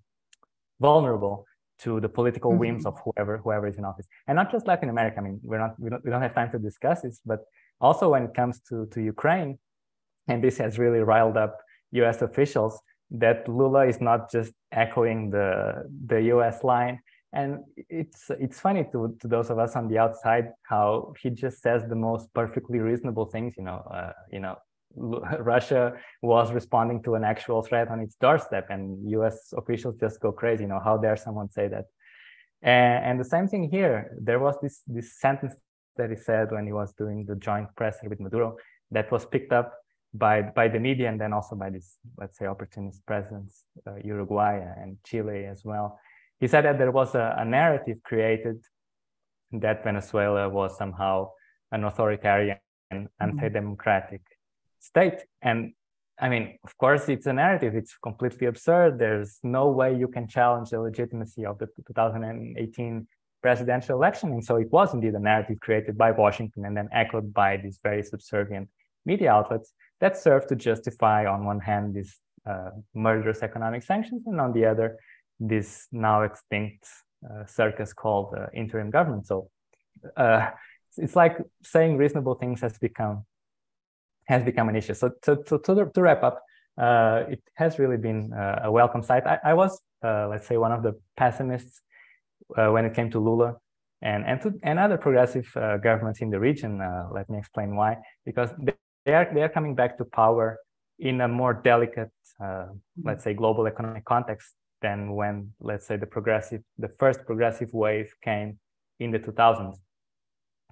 vulnerable to the political mm-hmm. whims of whoever whoever is in office, and not just Latin America. I mean, we're not we don't we don't have time to discuss this, but also when it comes to to Ukraine, and this has really riled up U.S. officials that Lula is not just echoing the the U.S. line, and it's it's funny to, to those of us on the outside how he just says the most perfectly reasonable things you know uh, you know [laughs] Russia was responding to an actual threat on its doorstep and US officials just go crazy you know how dare someone say that? And, and the same thing here. There was this this sentence that he said when he was doing the joint presser with Maduro that was picked up by by the media and then also by this let's say opportunist presence, uh, Uruguay and Chile as well. He said that there was a, a narrative created that Venezuela was somehow an authoritarian, mm-hmm. anti-democratic state. And I mean, of course, it's a narrative. It's completely absurd. There's no way you can challenge the legitimacy of the 2018 presidential election. And so it was indeed a narrative created by Washington and then echoed by these very subservient media outlets that served to justify, on one hand, these uh, murderous economic sanctions, and on the other, this now extinct uh, circus called uh, interim government. So uh, it's like saying reasonable things has become has become an issue. So to, to, to, to wrap up, uh, it has really been uh, a welcome sight. I, I was, uh, let's say, one of the pessimists uh, when it came to Lula and and, to, and other progressive uh, governments in the region. Uh, let me explain why. Because they, are they are coming back to power in a more delicate, mm-hmm. let's say, global economic context than when, let's say, the progressive, the first progressive wave came in the 2000s.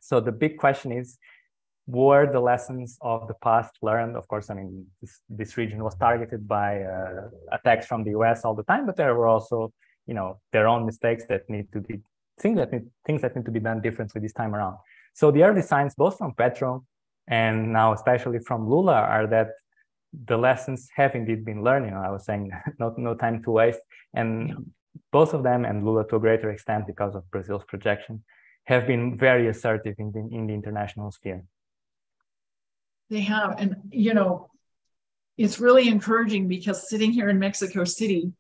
So the big question is, were the lessons of the past learned? Of course, I mean, this, this region was targeted by uh, attacks from the US all the time, but there were also, you know, their own mistakes that need to be, things that need, things that need to be done differently this time around. So the early signs, both from Petro and now especially from Lula, are that the lessons have indeed been learned. You know, I was saying [laughs] no, no time to waste. And both of them, and Lula to a greater extent because of Brazil's projection, have been very assertive in the, in the international sphere. They have. And, you know, it's really encouraging because sitting here in Mexico City,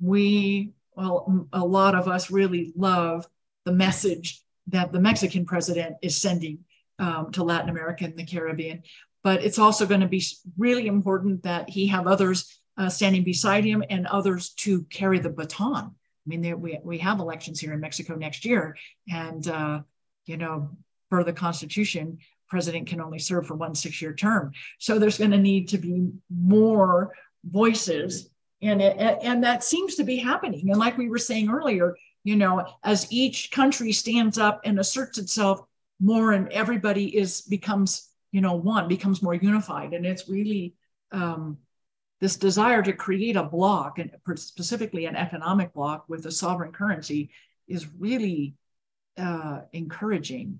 we, well, a lot of us really love the message that the Mexican president is sending um, to Latin America and the Caribbean. But it's also going to be really important that he have others uh, standing beside him and others to carry the baton. I mean, there, we, we have elections here in Mexico next year. And, uh, you know, per the Constitution, president can only serve for one six year term. So there's going to need to be more voices. And, it, and that seems to be happening. And like we were saying earlier, you know, as each country stands up and asserts itself more and everybody is becomes, you know, one, becomes more unified. And it's really um, this desire to create a bloc and specifically an economic bloc with a sovereign currency is really uh, encouraging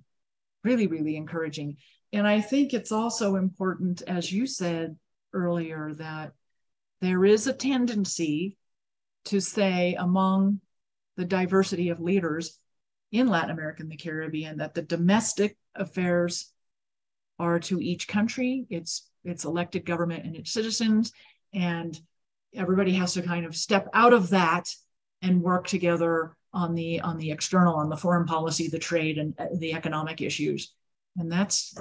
really, really encouraging. And I think it's also important, as you said earlier, that there is a tendency to say among the diversity of leaders in Latin America and the Caribbean that the domestic affairs are to each country, its its elected government and its citizens, and everybody has to kind of step out of that and work together on the on the external, on the foreign policy, the trade, and uh, the economic issues. And that's,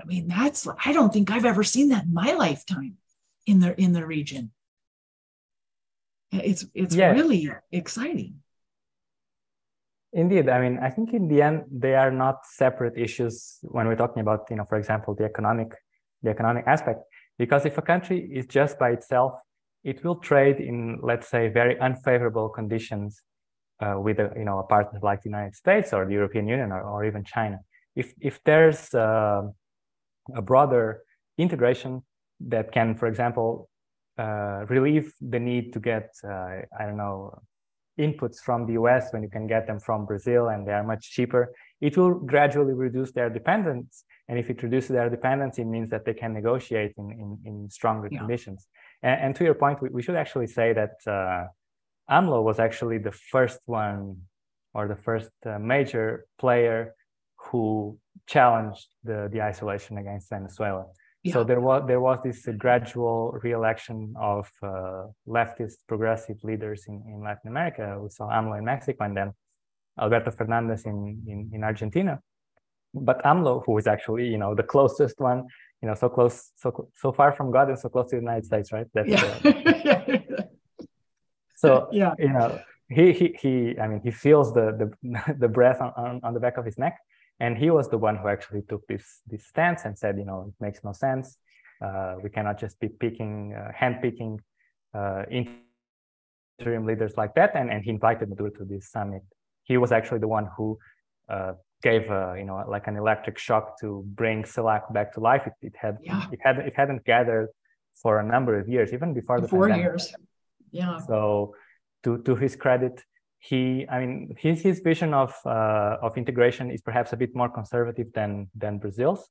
I mean, that's I don't think I've ever seen that in my lifetime in the in the region. It's it's yeah. really exciting. Indeed, I mean, I think in the end they are not separate issues when we're talking about, you know, for example, the economic, the economic aspect. Because if a country is just by itself, it will trade in, let's say, very unfavorable conditions uh, with a you know a partner like the United States or the European Union or, or even China. If if there's uh, a broader integration that can, for example, uh, relieve the need to get uh, I don't know inputs from the US when you can get them from Brazil and they are much cheaper, it will gradually reduce their dependence. And if it reduces their dependence, it means that they can negotiate in, in, in stronger yeah. conditions. And, and, to your point, we, we should actually say that uh, AMLO was actually the first one or the first uh, major player who challenged the, the isolation against Venezuela. Yeah. So there was there was this uh, gradual re-election of uh, leftist progressive leaders in, in Latin America. We saw AMLO in Mexico and then Alberto Fernandez in, in, in Argentina. But AMLO, who is actually you know the closest one, you know, so close, so so far from God and so close to the United States, right? That's yeah. [laughs] Uh, So [laughs] yeah, you know, he he he. I mean, he feels the the [laughs] the breath on, on, on the back of his neck, and he was the one who actually took this this stance and said, you know, it makes no sense. Uh, we cannot just be picking, uh, hand picking uh, interim leaders like that. And and he invited Maduro to this summit. He was actually the one who uh, gave a, you know like an electric shock to bring CELAC back to life. It, it had yeah. it had it hadn't gathered for a number of years, even before the four pandemic. years. Yeah. So to to his credit, he I mean his his vision of uh, of integration is perhaps a bit more conservative than than Brazil's.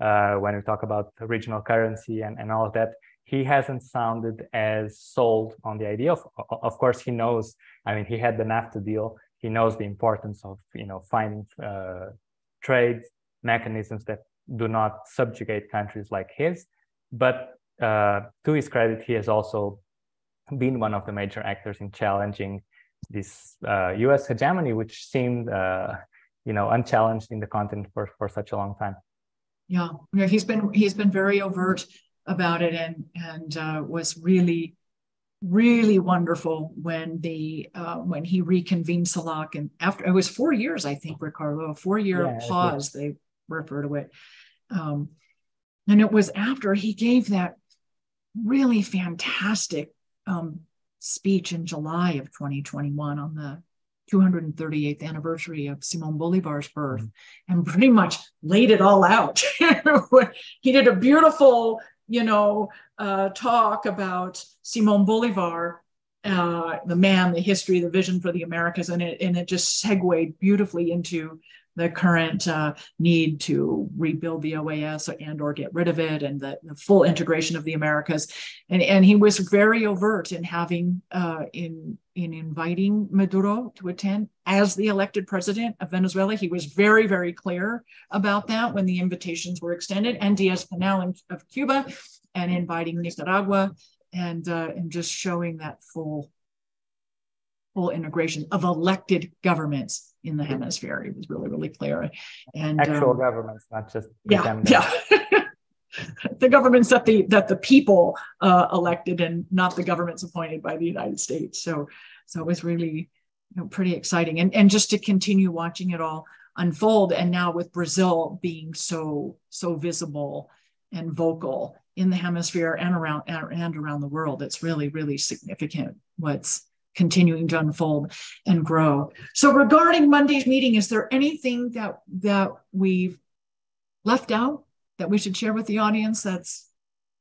Uh, when we talk about regional currency and, and all of that, he hasn't sounded as sold on the idea. Of of course, he knows. I mean, he had the NAFTA deal. he knows the importance of you know finding uh, trade mechanisms that do not subjugate countries like his. But uh, to his credit, he has also been one of the major actors in challenging this U.S. Uh, hegemony, which seemed uh, you know unchallenged in the continent for, for such a long time. Yeah, yeah, he's been he's been very overt about it and and uh, was really really wonderful when the uh, when he reconvened CELAC, and after it was four years I think Ricardo a four year yeah, pause they refer to it um, and it was after he gave that really fantastic um, speech in July of 2021 on the 238th anniversary of Simon Bolivar's birth mm-hmm. and pretty much laid it all out. [laughs] he did a beautiful, you know, uh, talk about Simon Bolivar, uh, the man, the history, the vision for the Americas, and it and it just segued beautifully into the current uh, need to rebuild the OAS and or get rid of it and the, the, full integration of the Americas. And, and he was very overt in having, uh, in, in inviting Maduro to attend as the elected president of Venezuela. He was very, very clear about that when the invitations were extended and Diaz-Canel of Cuba and inviting Nicaragua and, uh, and just showing that full full integration of elected governments in the hemisphere. It was really, really clear. And actual um, governments, not just yeah, yeah. [laughs] the governments that the that the people uh, elected and not the governments appointed by the United States. So, so it was really you know, pretty exciting. And and just to continue watching it all unfold, and now with Brazil being so so visible and vocal in the hemisphere and around and around the world, it's really really significant. What's continuing to unfold and grow. So regarding Monday's meeting, is there anything that that we've left out that we should share with the audience that's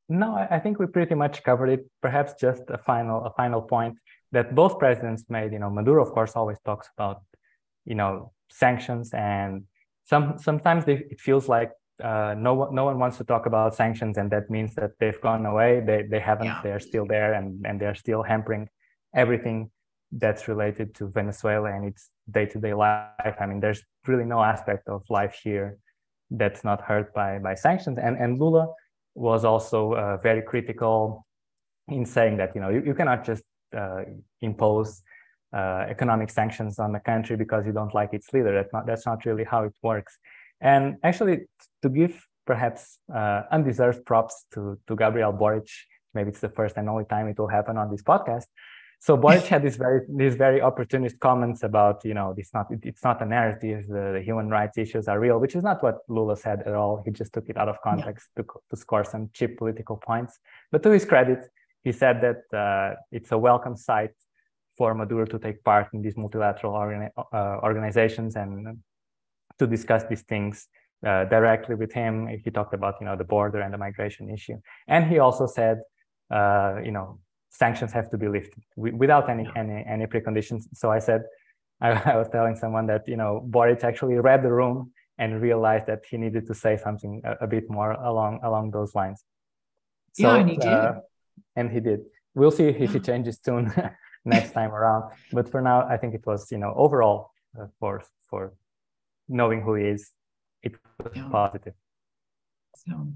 no, I think we pretty much covered it. Perhaps just a final a final point that both presidents made. You know, Maduro, of course, always talks about you know sanctions, and some sometimes they, it feels like uh, no one no one wants to talk about sanctions, and that means that they've gone away. They they haven't. Yeah. They're still there, and and they're still hampering everything that's related to Venezuela and its day-to-day life. I mean, there's really no aspect of life here that's not hurt by by sanctions. And and Lula was also uh, very critical in saying that you know you, you cannot just uh, impose uh, economic sanctions on the country because you don't like its leader. That's not that's not really how it works. And actually, to give perhaps uh, undeserved props to to Gabriel Boric, maybe it's the first and only time it will happen on this podcast. So [laughs] Boric had these very these very opportunist comments about you know it's not it's not a narrative the, the, human rights issues are real, which is not what Lula said at all. He just took it out of context yeah. to to score some cheap political points. But to his credit, he said that uh, it's a welcome sight for Maduro to take part in these multilateral uh, organizations and to discuss these things uh, directly with him. He talked about you know the border and the migration issue, and he also said uh, you know sanctions have to be lifted without any any any preconditions. So I said, [laughs] I, I, was telling someone that you know Boric actually read the room and realized that he needed to say something a, a bit more along along those lines. So, yeah, and he did. Uh, and he did. We'll see if he changes tune [laughs] next time around. But for now, I think it was you know overall uh, for for knowing who he is, it was yeah. positive. So,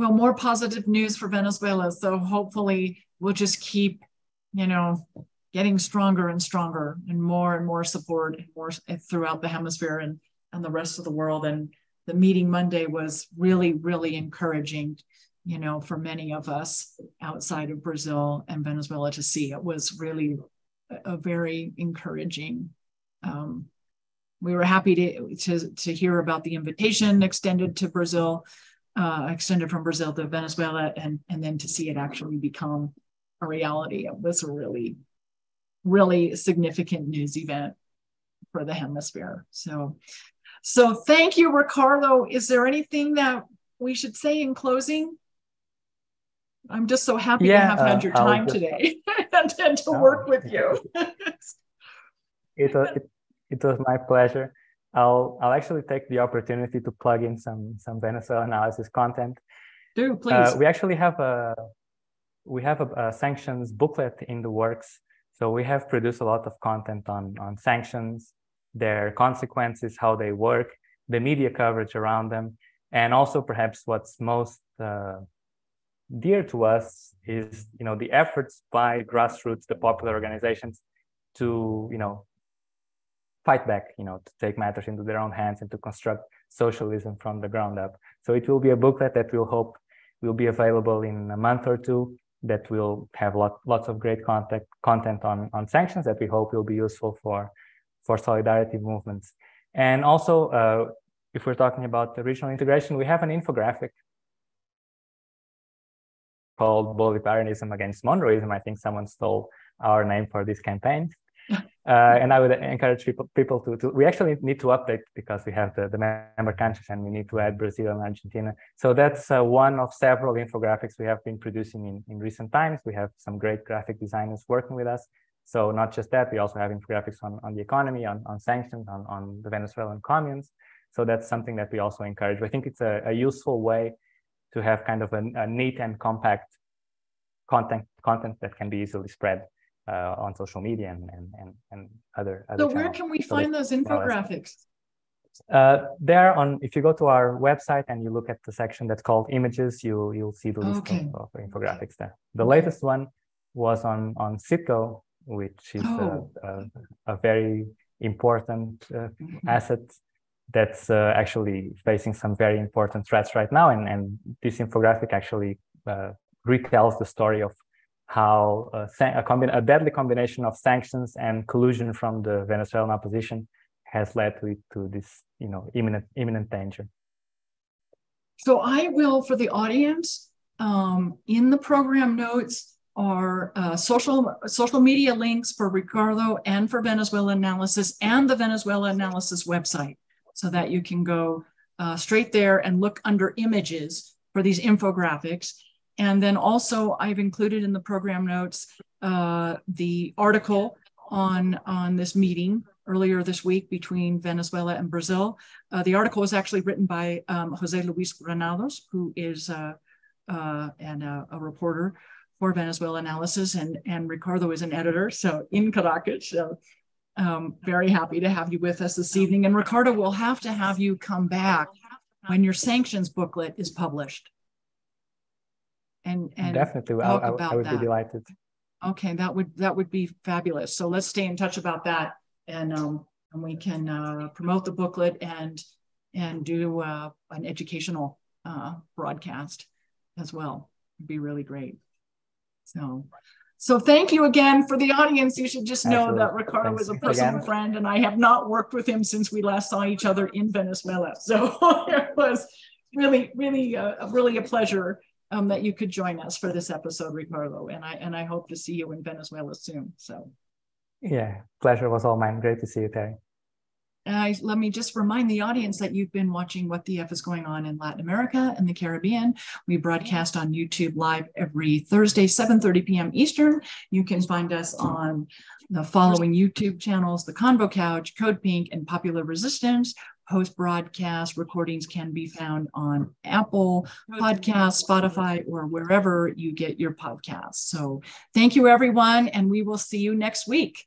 well, more positive news for Venezuela. So hopefully we'll just keep, you know, getting stronger and stronger and more and more support and more throughout the hemisphere and, and the rest of the world. And the meeting Monday was really, really encouraging, you know, for many of us outside of Brazil and Venezuela to see. It was really a, a very encouraging. Um, we were happy to, to, to hear about the invitation extended to Brazil, uh, extended from Brazil to Venezuela, and, and then to see it actually become a reality. It was a really, really significant news event for the hemisphere. So, so thank you, Ricardo. Is there anything that we should say in closing? I'm just so happy yeah, to have uh, had your time just, today [laughs] and, and, to work with you. [laughs] it, was, it, it was my pleasure. I'll I'll actually take the opportunity to plug in some some Venezuelanalysis content. Do please. Uh, we actually have a we have a, a, sanctions booklet in the works. So we have produced a lot of content on, on sanctions, their consequences, how they work, the media coverage around them, and also perhaps what's most uh, dear to us is you know the efforts by grassroots, the popular organizations, to you know fight back, you know, to take matters into their own hands and to construct socialism from the ground up. So it will be a booklet that we'll hope will be available in a month or two that will have lot, lots of great content, content on, on sanctions that we hope will be useful for, for solidarity movements. And also, uh, if we're talking about the regional integration, we have an infographic called Bolivarianism against Monroeism. I think someone stole our name for this campaign. Uh, and I would encourage people people to, to we actually need to update because we have the, the member countries and we need to add Brazil and Argentina. So that's uh, one of several infographics we have been producing in, in recent times. We have some great graphic designers working with us. So not just that, we also have infographics on, on the economy, on, on sanctions, on, on the Venezuelan communes. So that's something that we also encourage. I think it's a, a useful way to have kind of a, a neat and compact content content that can be easily spread uh, on social media and and and, other, other so channels. where can we so find those infographics uh, there on if you go to our website and you look at the section that's called images you you'll see the list okay. of, of, infographics there the latest one was on on CITGO which is oh. a, a, a, very important uh, mm-hmm. asset that's uh, actually facing some very important threats right now and and this infographic actually uh, retells the story of how a, a, a, deadly combination of sanctions and collusion from the Venezuelan opposition has led to, to this, you know, imminent imminent danger. So I will, for the audience, um, in the program notes are uh, social social media links for Ricardo and for Venezuelanalysis and the Venezuelanalysis website, so that you can go uh, straight there and look under images for these infographics. And then also I've included in the program notes uh, the article on, on this meeting earlier this week between Venezuela and Brazil. Uh, the article was actually written by um, Jose Luis Granados, who is uh, uh, and a, a, reporter for Venezuelanalysis, and, and Ricardo is an editor, so in Caracas. So um, very happy to have you with us this evening. And Ricardo, we'll have to have you come back when your sanctions booklet is published and and definitely talk I, I, about I would that. be delighted. Okay, that would that would be fabulous. So let's stay in touch about that, and um, and we can uh, promote the booklet and and do uh, an educational uh, broadcast as well. It'd be really great. So. So thank you again for the audience. You should just know Absolutely. that Ricardo Thanks. is a personal again. friend, and I have not worked with him since we last saw each other in Venezuela. [laughs] So it was really, really, uh, really a pleasure um, that you could join us for this episode, Ricardo. And I and I hope to see you in Venezuela soon. So yeah, pleasure was all mine. Great to see you, Terry. I, let me just remind the audience that you've been watching What the F is Going On in Latin America and the Caribbean. We broadcast on YouTube live every Thursday, 7.30 p.m. Eastern. You can find us on the following YouTube channels, The Convo Couch, CODEPINK, and Popular Resistance. Post broadcast recordings can be found on Apple Podcasts, Spotify, or wherever you get your podcasts. So thank you, everyone, and we will see you next week.